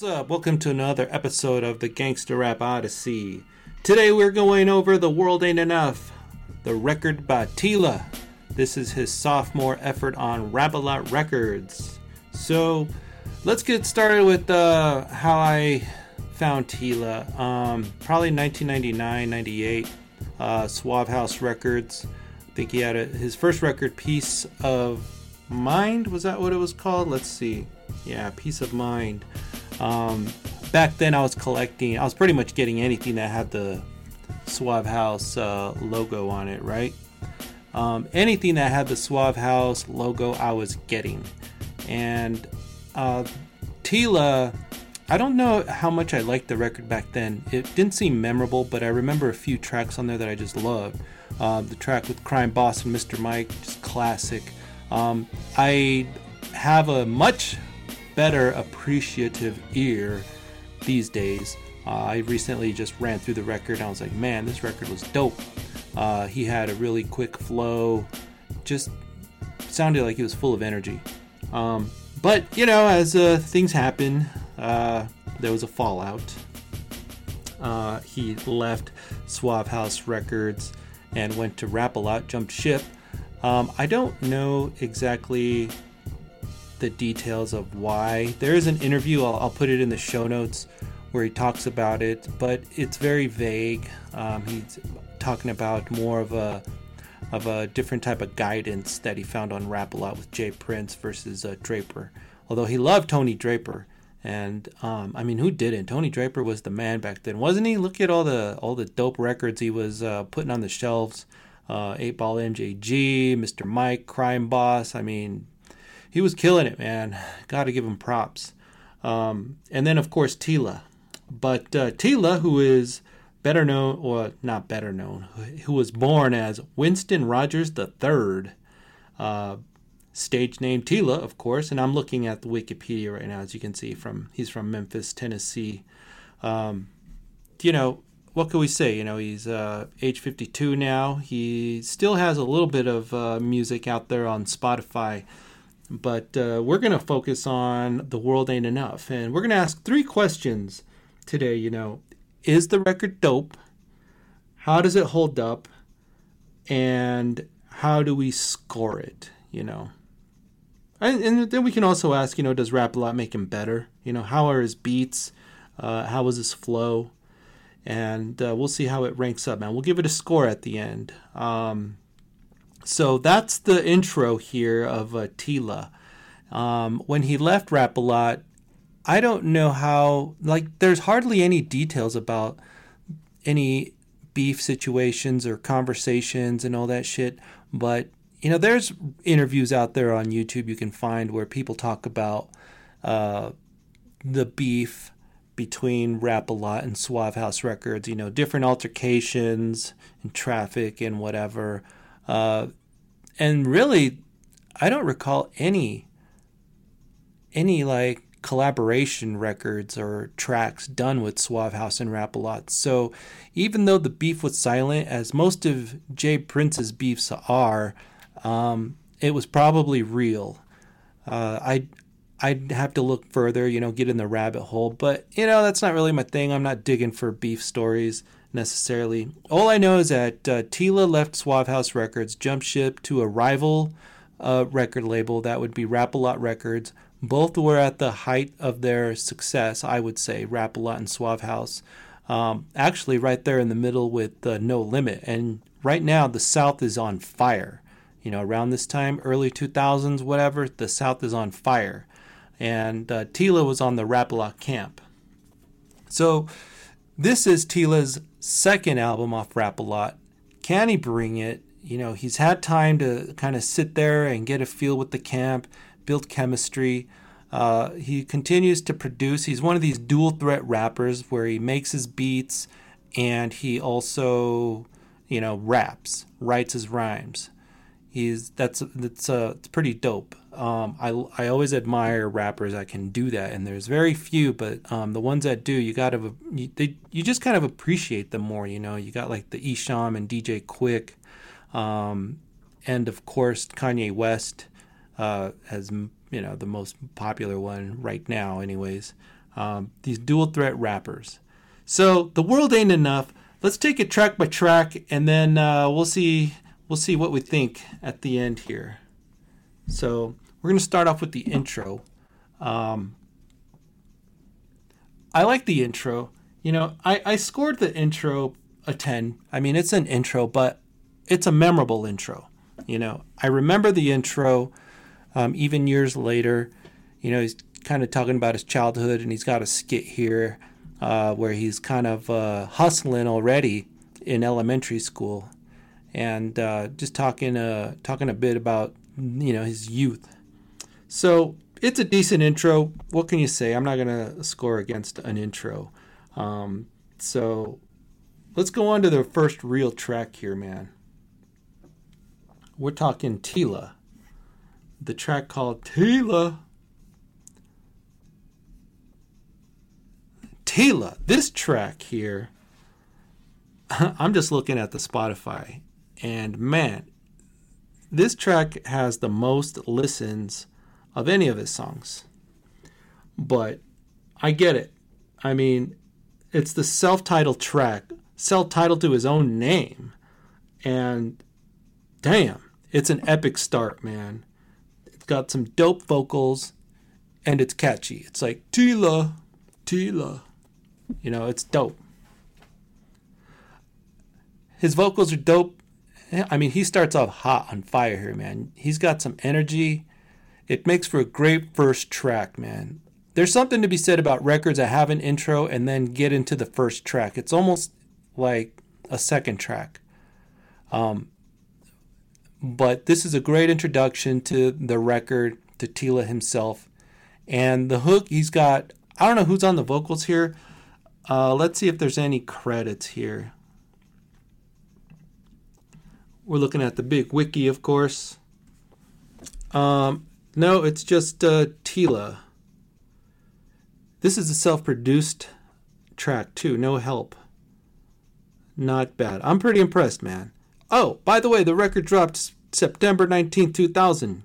What's up? Welcome to another episode of the Gangsta Rap Odyssey. Today we're going over The World Ain't Enough, the record by Tela. This is his sophomore effort on Rap A Lot Records. So let's get started with uh, how I found Tela. Um, probably 1999, 98, uh, Suave House Records. I think he had a, his first record, Piece of Mind. Was that what it was called? Let's see. Yeah, Piece of Mind. Um, back then, I was collecting. I was pretty much getting anything that had the Suave House uh, logo on it, right? Um, anything that had the Suave House logo, I was getting. And uh, Tela, I don't know how much I liked the record back then. It didn't seem memorable, but I remember a few tracks on there that I just loved. Uh, the track with Crime Boss and Mr. Mike, just classic. Um, I have a much better appreciative ear these days. Uh, I recently just ran through the record and I was like, man, this record was dope. Uh, he had a really quick flow, just sounded like he was full of energy. Um, but, you know, as uh, things happen, uh, there was a fallout. Uh, he left Suave House Records and went to Rap A Lot, jumped ship. Um, I don't know exactly the details of why. There is an interview, I'll, I'll, put it in the show notes, where he talks about it, but it's very vague. Um, he's talking about more of a of a different type of guidance that he found on Rap a Lot with J. Prince versus uh, Draper. Although he loved Tony Draper, and um, I mean, who didn't? Tony Draper was the man back then, wasn't he? Look at all the all the dope records he was uh, putting on the shelves. Uh, 8 Ball MJG, Mr. Mike, Crime Boss. I mean, he was killing it, man. Got to give him props. Um, and then, of course, Tela. But uh, Tela, who is better known, or not better known, who was born as Winston Rogers III, uh, stage name Tela, of course. And I'm looking at the Wikipedia right now, as you can see. From he's from Memphis, Tennessee. Um, you know, what can we say? You know, he's uh, age 52 now. He still has a little bit of uh, music out there on Spotify. But uh, we're going to focus on The World Ain't Enough. And we're going to ask three questions today. You know, is the record dope? How does it hold up? And how do we score it? You know, and, and then we can also ask, you know, does Rap a Lot make him better? You know, how are his beats? Uh, how was his flow? And uh, we'll see how it ranks up, man. We'll give it a score at the end. Um, so that's the intro here of uh, Tela. Um, when he left Rap a Lot, I don't know how, like, there's hardly any details about any beef situations or conversations and all that shit. But, you know, there's interviews out there on YouTube you can find where people talk about uh, the beef between Rap a Lot and Suave House Records, you know, different altercations and traffic and whatever. Uh, and really, I don't recall any any like collaboration records or tracks done with Suave House and Rap a Lot. So even though the beef was silent, as most of J. Prince's beefs are, um, it was probably real. Uh, I I'd have to look further, you know, get in the rabbit hole. But you know, that's not really my thing. I'm not digging for beef stories necessarily. All I know is that uh, Tela left Suave House Records, jumped ship to a rival uh, record label that would be Rap a Lot Records. Both were at the height of their success, I would say, Rap a Lot and Suave House. Um, actually, right there in the middle with uh, No Limit. And right now, the South is on fire. You know, around this time, early 2000s, whatever, the South is on fire. And uh, Tela was on the Rap a Lot camp. So, this is Tela's second album off Rap a Lot. Can he bring it? You know, he's had time to kind of sit there and get a feel with the camp, build chemistry. Uh, he continues to produce. He's one of these dual threat rappers where he makes his beats and he also, you know, raps, writes his rhymes. He's that's that's uh, it's pretty dope. Um, I, I always admire rappers that can do that, and there's very few, but um, the ones that do, you gotta you, they, you just kind of appreciate them more. You know, you got like the isham and DJ Quik um, and of course Kanye West uh, as you know the most popular one right now, anyways. Um, these dual threat rappers. So the world ain't enough. Let's take it track by track, and then uh, we'll see we'll see what we think at the end here. So we're gonna start off with the intro. Um, I like the intro. You know, I, I scored the intro a 10. I mean, it's an intro, but it's a memorable intro. You know, I remember the intro um, even years later. You know, he's kind of talking about his childhood, and he's got a skit here uh, where he's kind of uh, hustling already in elementary school, and uh, just talking uh, talking a bit about you know his youth. So it's a decent intro. What can you say? I'm not gonna score against an intro. Um, so let's go on to the first real track here, man. We're talking Tela. The track called Tela. Tela. This track here, I'm just looking at the Spotify, and man, this track has the most listens of any of his songs. But I get it. I mean, it's the self-titled track, self-titled to his own name. And damn, it's an epic start, man. It's got some dope vocals and it's catchy. It's like Tela, Tela. You know, it's dope. His vocals are dope. I mean, he starts off hot on fire here, man. He's got some energy. It makes for a great first track, man. There's something to be said about records that have an intro and then get into the first track. It's almost like a second track. Um, but this is a great introduction to the record, to Tela himself. And the hook, he's got, I don't know who's on the vocals here. Uh, let's see if there's any credits here. We're looking at the big wiki, of course. Um, no, it's just uh, Tela. This is a self produced track, too. No help. Not bad. I'm pretty impressed, man. Oh, by the way, the record dropped September 19, 2000.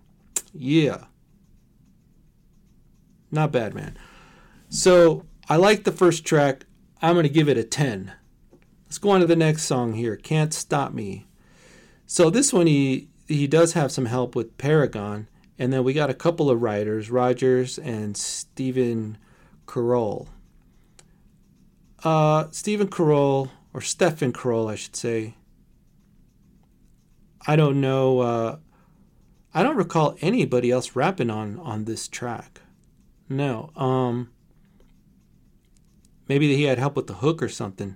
Yeah. Not bad, man. So, I like the first track. I'm going to give it a 10. Let's go on to the next song here. Can't Stop Me. So, this one, he, he does have some help with Paragon. And then we got a couple of writers, Rogers and Stephen Carroll. Uh, Stephen Carroll, or Stephen Carroll, I should say. I don't know. Uh, I don't recall anybody else rapping on on this track. No. Um. Maybe he had help with the hook or something.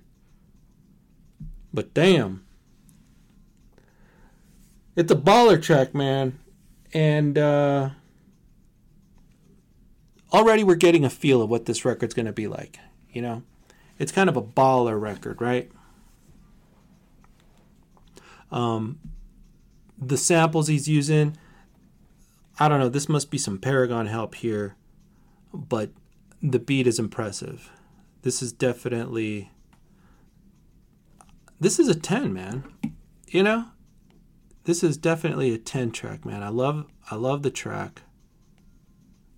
But damn. It's a baller track, man and uh, already we're getting a feel of what this record's going to be like. You know, it's kind of a baller record, right? Um, the samples he's using, I don't know. This must be some Paragon help here, but the beat is impressive. This is definitely. This is a 10, man. You know, this is definitely a 10 track, man. I love I love the track.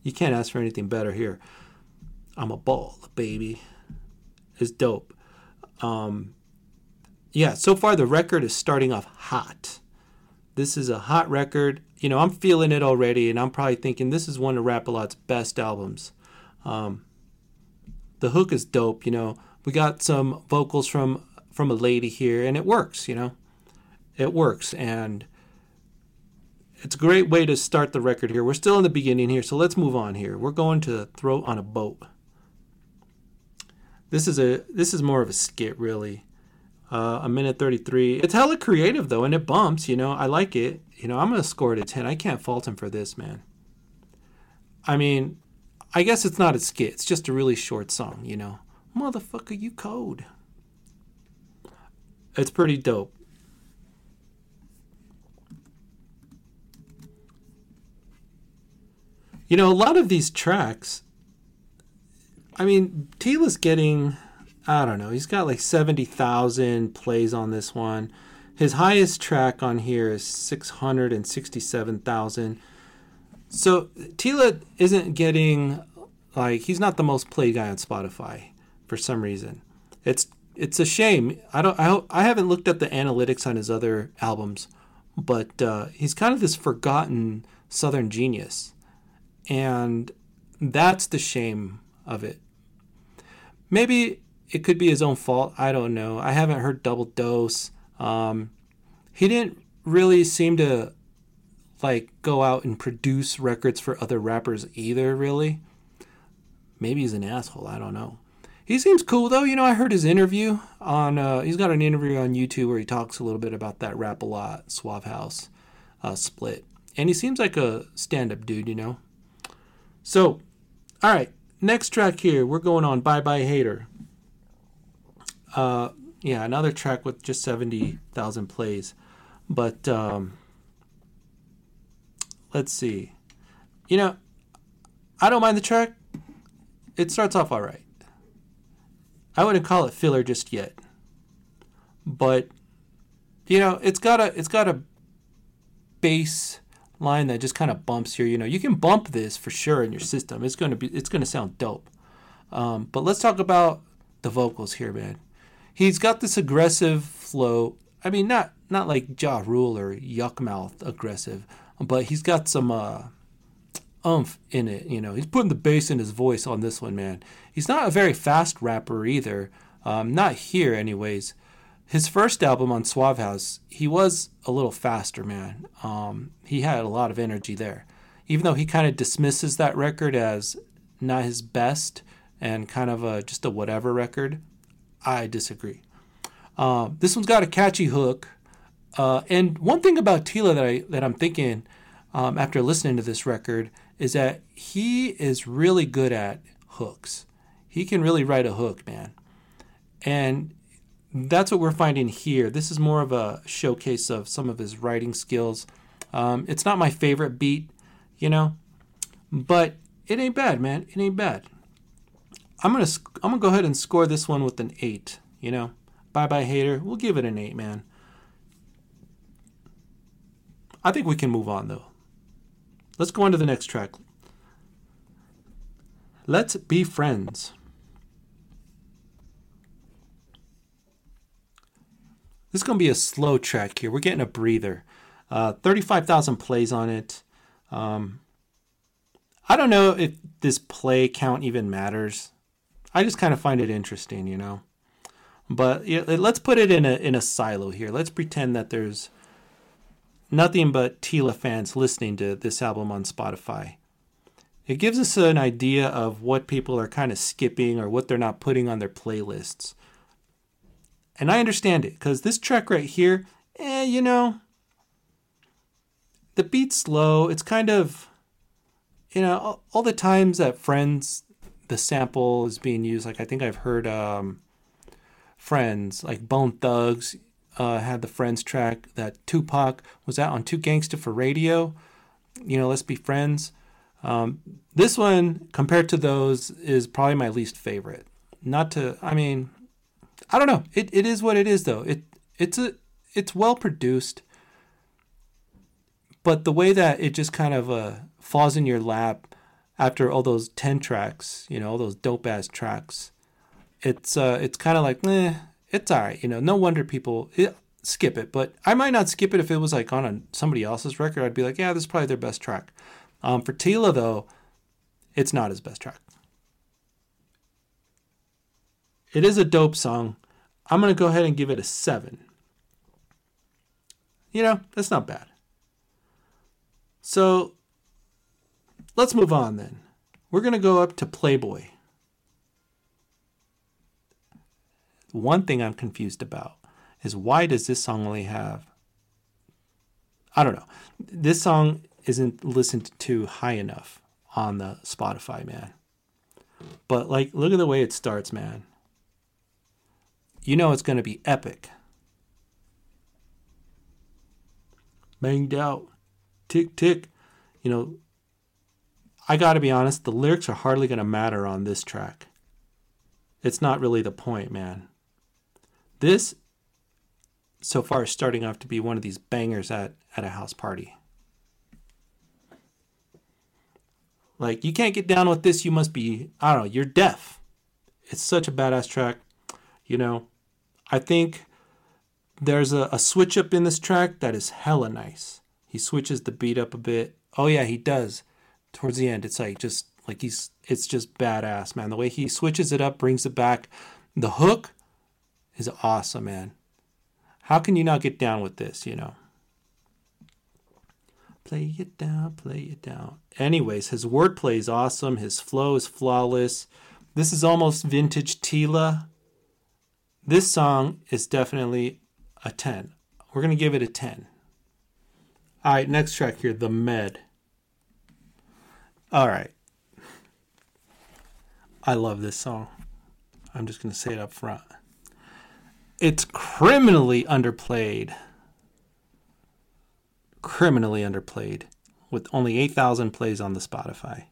You can't ask for anything better here. I'm a ball, baby. It's dope. Um, yeah, so far the record is starting off hot. This is a hot record. You know, I'm feeling it already, and I'm probably thinking this is one of Rap-A-Lot's best albums. Um, the hook is dope. You know, we got some vocals from from a lady here, and it works. You know, it works and it's a great way to start the record here. We're still in the beginning here, so let's move on here. We're going to throw on a boat. This is a this is more of a skit really. Uh, a minute 33. It's hella creative though, and it bumps, you know. I like it. You know, I'm gonna score it a 10. I can't fault him for this, man. I mean, I guess it's not a skit, it's just a really short song, you know. Motherfucker, you code. It's pretty dope. You know, a lot of these tracks, I mean, Tela's getting, I don't know, he's got like 70,000 plays on this one. His highest track on here is 667,000. So Tela isn't getting Like he's not the most played guy on Spotify for some reason. It's it's a shame. I don't I I haven't looked at the analytics on his other albums, but uh, he's kind of this forgotten Southern genius, and that's the shame of it. Maybe it could be his own fault. I don't know. I haven't heard Double Dose. Um, he didn't really seem to like go out and produce records for other rappers either. Really, maybe he's an asshole. I don't know. He seems cool though. You know, I heard his interview on. Uh, he's got an interview on YouTube where he talks a little bit about that rap a lot Suave House uh, split, and he seems like a stand-up dude. You know. So, all right, next track here. We're going on Bye Bye Hater. Uh, yeah, another track with just seventy thousand plays, but um, let's see. You know, I don't mind the track. It starts off all right. I wouldn't call it filler just yet, but you know, it's got a it's got a bass line that just kind of bumps here. You know, you can bump this for sure in your system. It's gonna be it's gonna sound dope. Um, but let's talk about the vocals here, man. He's got this aggressive flow. I mean, not not like Ja Rule or Yukmouth aggressive, but he's got some uh, umph in it. You know, he's putting the bass in his voice on this one, man. He's not a very fast rapper either. Um, not here, anyways. His first album on Suave House, he was a little faster, man. Um, he had a lot of energy there. Even though he kind of dismisses that record as not his best and kind of a, just a whatever record, I disagree. Uh, this one's got a catchy hook. Uh, and one thing about Tela that I that I'm thinking um, after listening to this record is that he is really good at hooks. He can really write a hook, man. And that's what we're finding here. This is more of a showcase of some of his writing skills. Um, it's not my favorite beat, you know, but it ain't bad, man. It ain't bad. I'm gonna I'm gonna go ahead and score this one with an eight. You know, bye bye hater. We'll give it an eight, man. I think we can move on though. Let's go on to the next track. Let's be friends. This is going to be a slow track here. We're getting a breather. Uh, 35,000 plays on it. Um, I don't know if this play count even matters. I just kind of find it interesting, you know. But yeah, let's put it in a in a silo here. Let's pretend that there's nothing but Tela fans listening to this album on Spotify. It gives us an idea of what people are kind of skipping or what they're not putting on their playlists. And I understand it because this track right here, eh, you know, the beat's slow. It's kind of, you know, all, all the times that Friends, the sample is being used. Like I think I've heard um, Friends, like Bone Thugs, uh, had the Friends track that Tupac was out on Too Gangsta for Radio. You know, Let's Be Friends. Um, this one, compared to those, is probably my least favorite. Not to, I mean, I don't know. It it is what it is though. It it's a it's well produced, but the way that it just kind of uh, falls in your lap after all those ten tracks, you know, all those dope ass tracks, it's uh it's kind of like, eh, it's all right. You know, no wonder people it, skip it. But I might not skip it if it was like on a, somebody else's record. I'd be like, yeah, this is probably their best track. Um, for Tela though, it's not his best track. It is a dope song. I'm going to go ahead and give it a 7. You know, that's not bad. So let's move on then. We're going to go up to Playboy. One thing I'm confused about is why does this song only have I don't know. This song isn't listened to high enough on the Spotify, man. But like look at the way it starts, man you know it's going to be epic. Banged out, tick, tick. You know, I got to be honest, the lyrics are hardly going to matter on this track. It's not really the point, man. This, so far, is starting off to be one of these bangers at, at a house party. Like you can't get down with this, you must be I don't know, you're deaf. It's such a badass track. You know, I think there's a, a switch up in this track that is hella nice. He switches the beat up a bit. Oh yeah, he does. Towards the end, it's like just like he's it's just badass, man. The way he switches it up, brings it back. The hook is awesome, man. How can you not get down with this, you know? Play it down, play it down. Anyways, his wordplay is awesome. His flow is flawless. This is almost vintage Tela. This song is definitely a 10. We're going to give it a 10. All right, next track here, The Med. All right. I love this song. I'm just going to say it up front. It's criminally underplayed. Criminally underplayed with only 8,000 plays on the Spotify.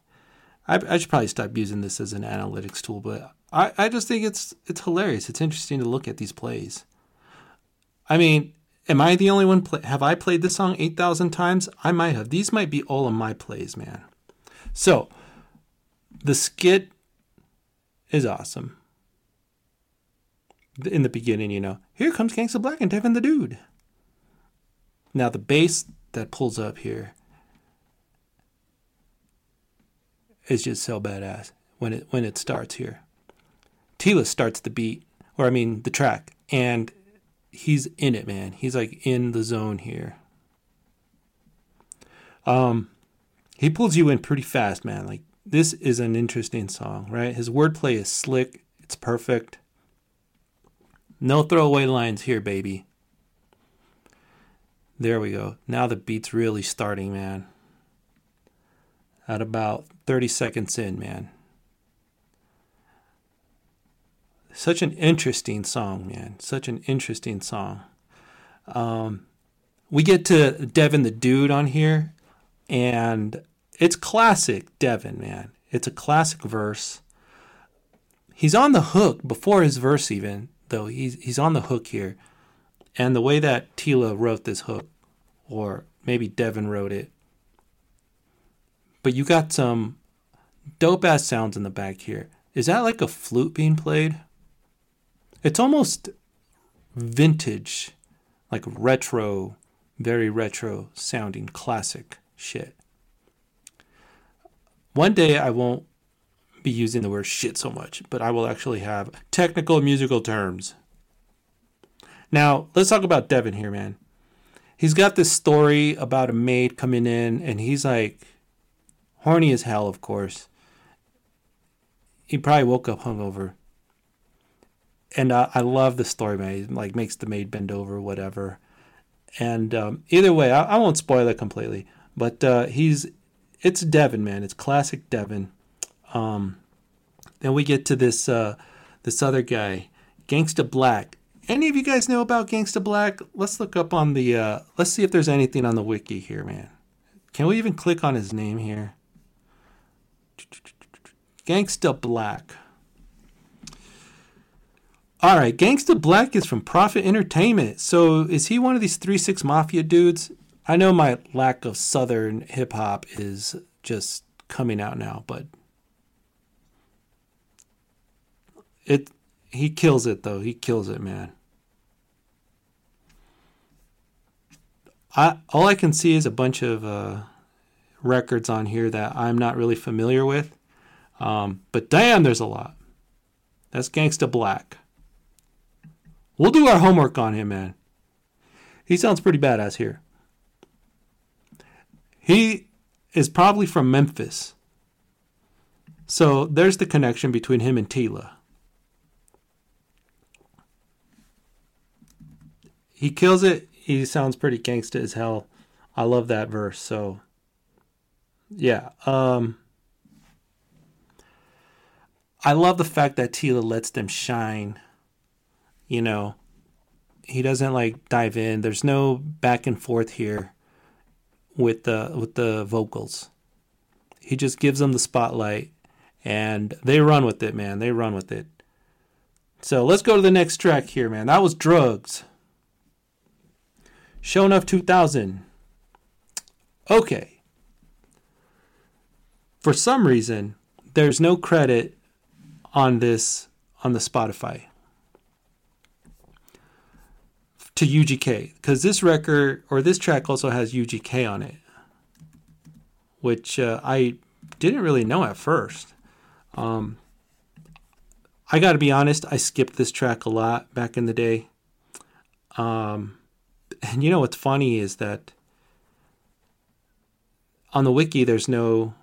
I, I, should probably stop using this as an analytics tool, but I, I just think it's it's hilarious. It's interesting to look at these plays. I mean, am I the only one? Play, have I played this song 8,000 times? I might have. These might be all of my plays, man. So, the skit is awesome. In the beginning, you know, here comes Gangsta Blac and Devin the Dude. Now, the bass that pulls up here is just so badass when it when it starts here. Tela starts the beat, or I mean the track, and he's in it, man. He's like in the zone here. Um, he pulls you in pretty fast, man. Like this is an interesting song, right? His wordplay is slick. It's perfect. No throwaway lines here, baby. There we go. Now the beat's really starting, man. At about 30 seconds in, man. Such an interesting song, man. Such an interesting song. Um, we get to Devin the Dude on here, and it's classic Devin, man. It's a classic verse. He's on the hook before his verse, even though he's he's on the hook here, and the way that Tela wrote this hook, or maybe Devin wrote it, but you got some dope ass sounds in the back here. Is that like a flute being played? It's almost vintage, like retro, very retro sounding classic shit. One day I won't be using the word shit so much, but I will actually have technical musical terms. Now, let's talk about Devin here, man. He's got this story about a maid coming in, and he's like horny as hell, of course. He probably woke up hungover and uh, I love the story, man. He, like makes the maid bend over, whatever. And um, either way, I, I, won't spoil it completely. But uh, he's it's Devin, man. It's classic Devin. Um, then we get to this uh, this other guy, Gangsta Blac. Any of you guys know about Gangsta Blac? Let's look up on the. Uh, let's see if there's anything on the wiki here, man. Can we even click on his name here? Gangsta Blac. All right, Gangsta Blac is from Prophet Entertainment. So is he one of these Three Six Mafia dudes? I know my lack of Southern hip hop is just coming out now, but it he kills it though. He kills it, man. I all I can see is a bunch of uh, records on here that I'm not really familiar with. Um, but damn, there's a lot. That's Gangsta Blac. We'll do our homework on him, man. He sounds pretty badass here. He is probably from Memphis. So there's the connection between him and Tela. He kills it. He sounds pretty gangsta as hell. I love that verse. So yeah. Um I love the fact that Tela lets them shine you know, he doesn't like dive in. There's no back and forth here with the with the vocals. He just gives them the spotlight and they run with it, man. They run with it. So let's go to the next track here, man. That was Drugs. Show Enough 2000. Okay. for some reason, there's no credit on this on the Spotify to UGK because this record or this track also has UGK on it, which uh, I didn't really know at first. Um, I got to be honest, I skipped this track a lot back in the day. Um, and you know what's funny is that on the wiki there's no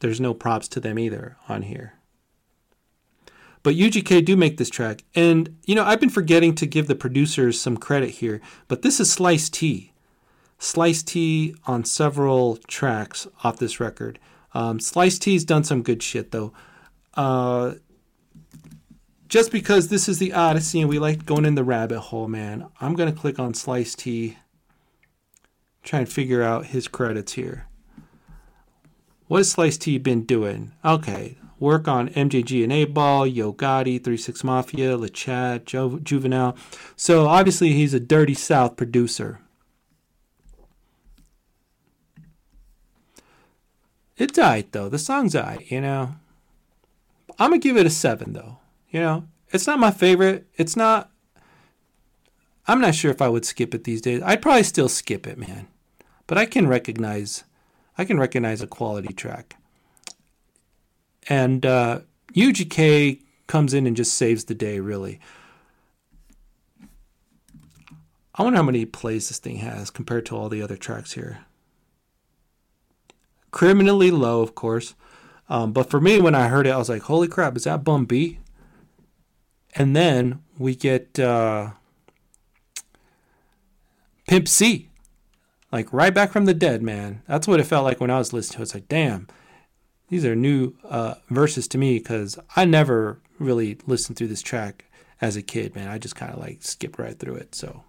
there's no props to them either on here. But UGK do make this track. And, you know, I've been forgetting to give the producers some credit here, but this is Slice T. Slice T on several tracks off this record. Um, Slice T's done some good shit, though. Uh, just because this is the Odyssey and we like going in the rabbit hole, man, I'm going to click on Slice T, try and figure out his credits here. What has Slice T been doing? Okay, work on MJG and 8 Ball, Yo Gotti, 3 6 Mafia, La Chat, Ju- Juvenile. So obviously he's a Dirty South producer. It's alright though. The song's alright, you know. I'm gonna give it a seven though. You know, it's not my favorite. It's not. I'm not sure if I would skip it these days. I'd probably still skip it, man. But I can recognize, I can recognize a quality track. And uh, UGK comes in and just saves the day, really. I wonder how many plays this thing has compared to all the other tracks here. Criminally low, of course. Um, but for me, when I heard it, I was like, holy crap, is that Bun B? And then we get uh, Pimp C. Like right back from the dead, man. That's what it felt like when I was listening to it. It's like, damn, these are new uh, verses to me because I never really listened through this track as a kid, man. I just kind of like skipped right through it. So,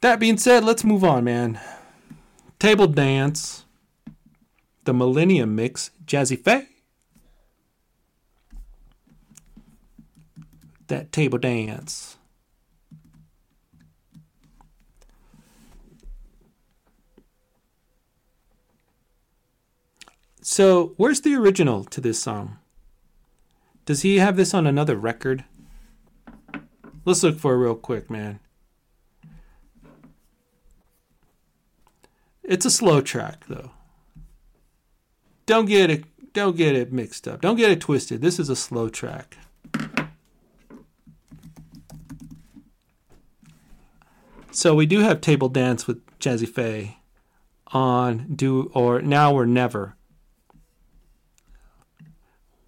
that being said, let's move on, man. Table Dance, the Millennium Mix, Jazzy Pha. That table dance. So, where's the original to this song? Does he have this on another record? Let's look for it real quick, man. It's a slow track though. Don't get it don't get it mixed up. Don't get it twisted. This is a slow track. So we do have Table Dance with Jazzy Pha on Do or Now or Never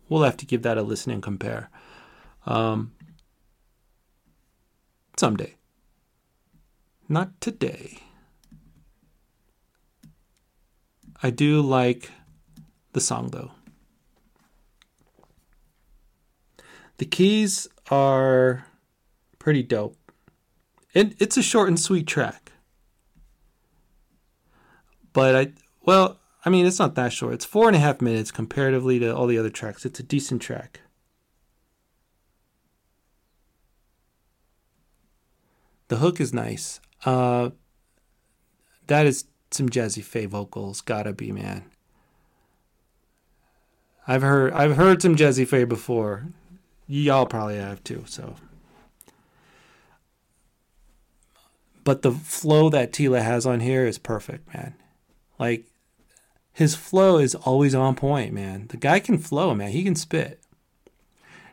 we'll have to give that a listen and compare. Um, someday. Not today. I do like the song though. The keys are pretty dope. And it's a short and sweet track. But I, well, I mean, it's not that short. It's four and a half minutes comparatively to all the other tracks. It's a decent track. The hook is nice. Uh, that is some Jazzy Pha vocals. Gotta be, man. I've heard I've heard some Jazzy Pha before. Y'all probably have too. So, but the flow that Tela has on here is perfect, man. Like his flow is always on point, man. The guy can flow, man. He can spit.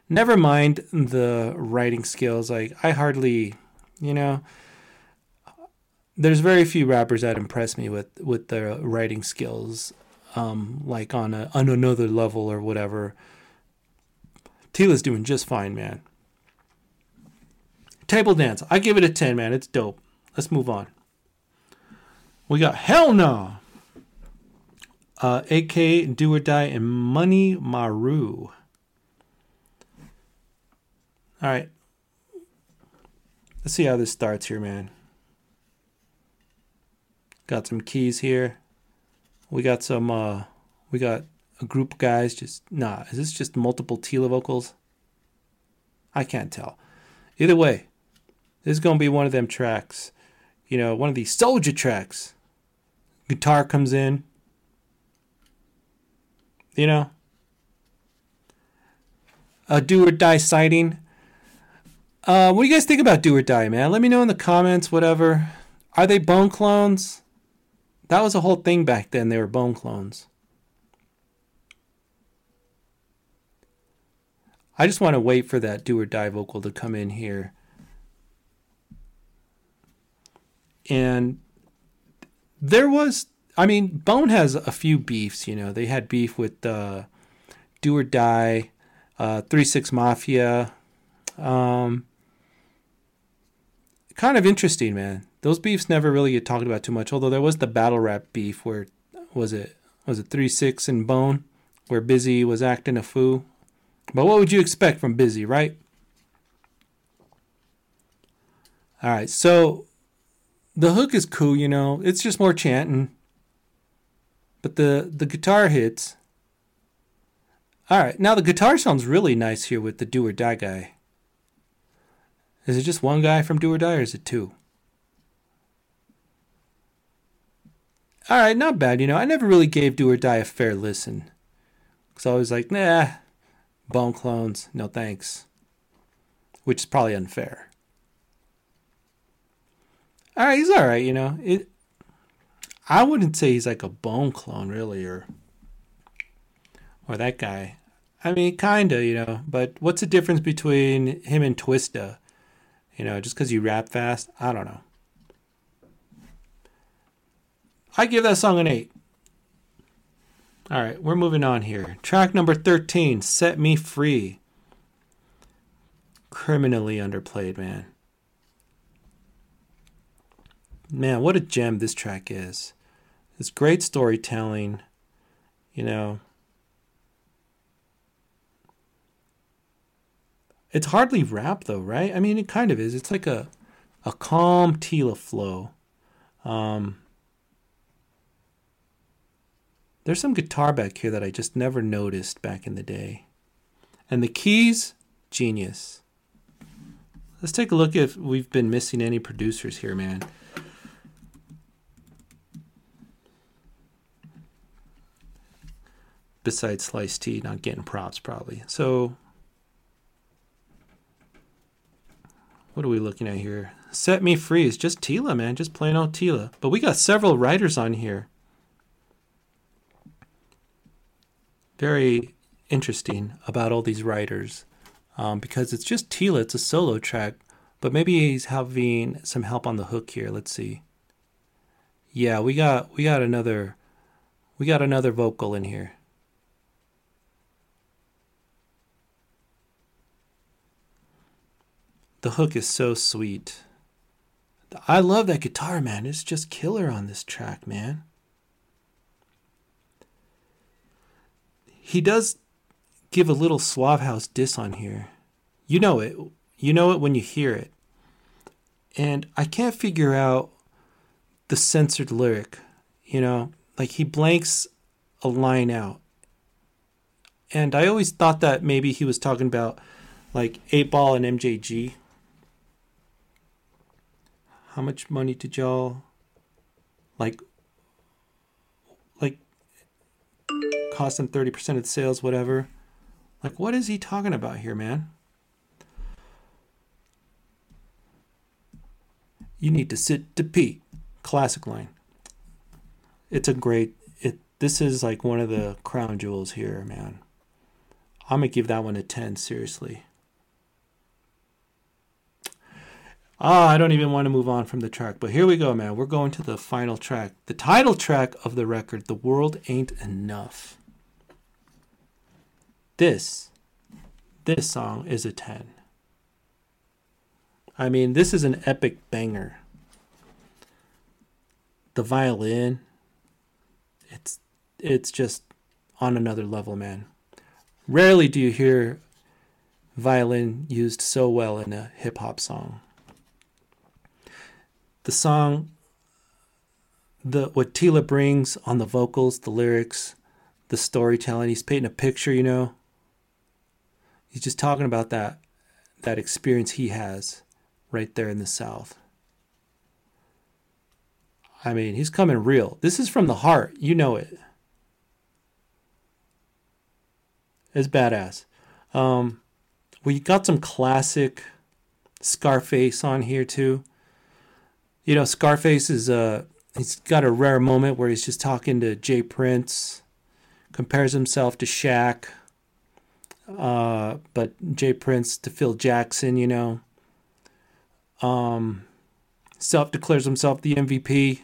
Never mind the writing skills. Like I hardly, you know, there's very few rappers that impress me with with their writing skills, um, like on a on another level or whatever. Tela's doing just fine, man. Table dance. I give it a ten, man. It's dope. Let's move on. We got Hell No uh, AK Do or Die, and Money Maru. All right. Let's see how this starts here, man. Got some keys here. We got some, uh, we got a group guys just, nah, is this just multiple Tela vocals? I can't tell. Either way, this is going to be one of them tracks. You know, one of these soldier tracks. Guitar comes in, You know? A do or die sighting. Uh, what do you guys think about do or die, man? Let me know in the comments, whatever. Are they bone clones? That was a whole thing back then. They were bone clones. I just want to wait for that do or die vocal to come in here. And there was, I mean, Bone has a few beefs, you know. They had beef with uh, Do or Die, uh, 3 6 Mafia. Um, kind of interesting, man. Those beefs never really get talked about too much, although there was the battle rap beef where, was it, was it 3 6 and Bone, where Bizzy was acting a fool? But what would you expect from Bizzy, right? All right, so the hook is cool, you know. It's just more chanting. But the the guitar hits. All right, now the guitar sounds really nice here with the Do or Die guy. Is it just one guy from Do or Die, or is it two? All right, not bad. You know, I never really gave Do or Die a fair listen. Because I was like, nah, Bone clones, no thanks. Which is probably unfair. All right, he's all right, you know. It I wouldn't say he's like a bone clone really or or that guy. I mean, kind of, you know, but what's the difference between him and Twista? You know, just cuz you rap fast? I don't know. I give that song an 8. All right, we're moving on here. Track number 13, Set Me Free. Criminally underplayed, man. Man, what a gem this track is. It's great storytelling, you know. It's hardly rap though, right? I mean, it kind of is. It's like a a calm Tela flow. Um, there's some guitar back here that I just never noticed back in the day. And the keys, genius. Let's take a look if we've been missing any producers here, man. Besides Slice T not getting props, probably. So, what are we looking at here? Set Me Free is just Tela, man. Just plain old Tela. But we got several writers on here. very interesting about all these writers um, because it's just Tela, it's a solo track, but maybe he's having some help on the hook here. Let's see. Yeah, we got we got another we got another vocal in here. The hook is so sweet. I love that guitar, man. It's just killer on this track, man. he does give a little Suave House diss on here. You know it. You know it when you hear it. And I can't figure out the censored lyric. You know, like he blanks a line out. And I always thought that maybe he was talking about like 8 Ball and MJG. How much money did y'all like Like, cost them 30% of the sales, whatever. Like, what is he talking about here, man? You need to sit to pee. Classic line. It's a great it this is like one of the crown jewels here, man. I'm gonna give that one a 10, seriously. Ah, I don't even want to move on from the track, but here we go, man. We're going to the final track. The title track of the record, The World Ain't Enough. This, this song is a 10. I mean, this is an epic banger. The violin, it's it's just on another level, man. Rarely do you hear violin used so well in a hip hop song. The song the what Tela brings on the vocals, the lyrics, the storytelling, he's painting a picture, you know. He's just talking about that that experience he has right there in the South. I mean, he's coming real. This is from the heart. You know it. It's badass. Um, we got some classic Scarface on here too. You know, Scarface is uh he's got a rare moment where he's just talking to J. Prince, compares himself to Shaq, uh, but J. Prince to Phil Jackson, you know. Um, self declares himself the MVP.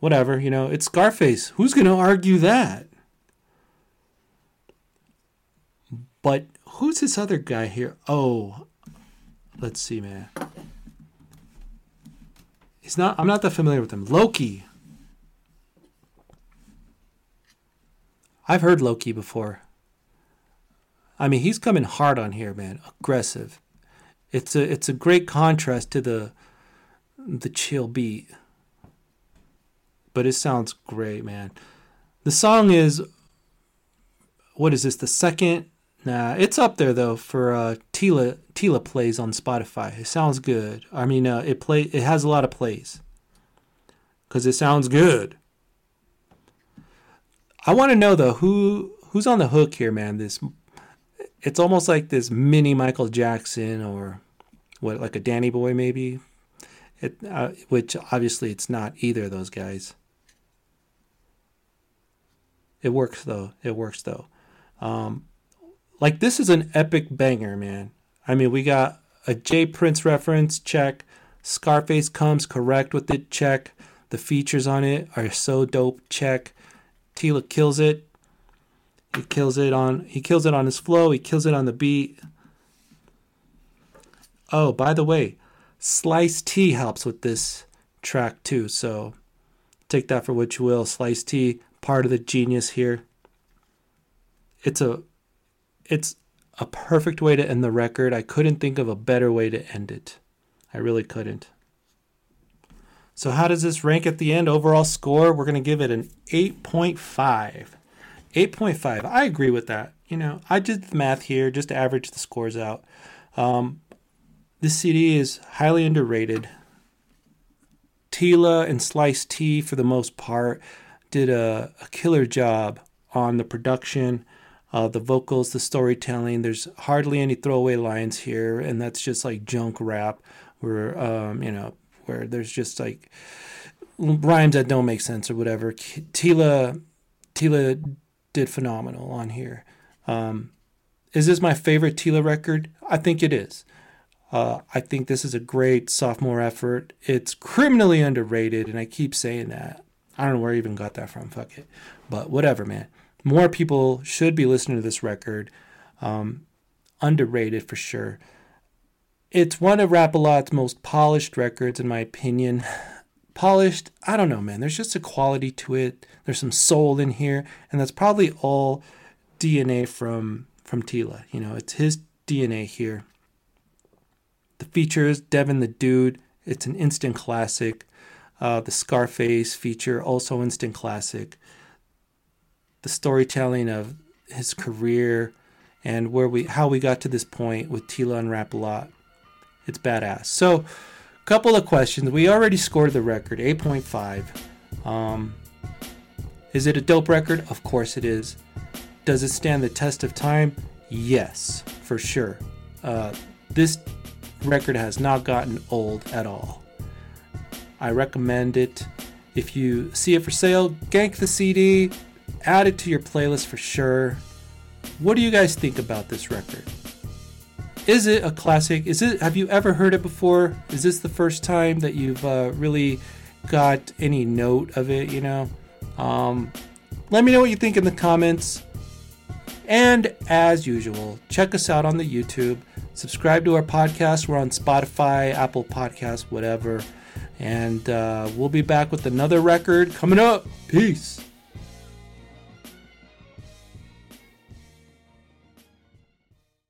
Whatever, you know, it's Scarface. Who's going to argue that? But who's this other guy here? Oh, let's see, man. He's not. I'm not that familiar with him. Loki. I've heard Loki before. I mean, he's coming hard on here, man. Aggressive. It's a it's a great contrast to the the chill beat. But it sounds great, man. The song is what is this? The second Nah, it's up there though for uh, Tela Tela plays on Spotify. It sounds good. I mean, uh, it play it has a lot of plays because it sounds good. I want to know though who who's on the hook here, man. This it's almost like this mini Michael Jackson or what, like a Danny Boy maybe. It uh, which obviously it's not either of those guys. It works though. It works though. Um, like this is an epic banger, man. I mean, we got a J Prince reference check. Scarface comes correct with it check. The features on it are so dope check. Tela kills it. He kills it on he kills it on his flow, he kills it on the beat. Oh, by the way, Slice T helps with this track too, so take that for what you will. Slice T, part of the genius here. It's a it's a perfect way to end the record. I couldn't think of a better way to end it. I really couldn't. So, how does this rank at the end? Overall score, we're going to give it an 8.5. 8.5. I agree with that. You know, I did the math here just to average the scores out. Um, this CD is highly underrated. Tela and Slice T, for the most part, did a, a killer job on the production uh, the vocals, the storytelling. There's hardly any throwaway lines here, and that's just like junk rap, where um, you know, where there's just like rhymes that don't make sense or whatever. Tela, Tela did phenomenal on here. Um, is this my favorite Tela record? I think it is. Uh, I think this is a great sophomore effort. It's criminally underrated, and I keep saying that. I don't know where I even got that from. Fuck it. But whatever, man more people should be listening to this record. Um, underrated for sure. It's one of Rap-A-Lot's most polished records, in my opinion. Polished, I don't know, man. There's just a quality to it. There's some soul in here, and that's probably all DNA from from Tela. You know, it's his DNA here. The features, Devin the Dude, it's an instant classic. Uh, the Scarface feature, also instant classic the storytelling of his career and where we how we got to this point with Tela and Rap-A-Lot. It's badass. So, couple of questions. We already scored the record, 8.5. Um, is it a dope record? Of course it is. Does it stand the test of time? Yes, for sure. Uh, this record has not gotten old at all. I recommend it. If you see it for sale, gank the CD, add it to your playlist for sure. What do you guys think about this record? Is it a classic? Is it? Have you ever heard it before? Is this the first time that you've uh, really got any note of it? You know, um, let me know what you think in the comments. And as usual, check us out on the YouTube. Subscribe to our podcast. We're on Spotify, Apple Podcasts, whatever. And uh, we'll be back with another record coming up. Peace.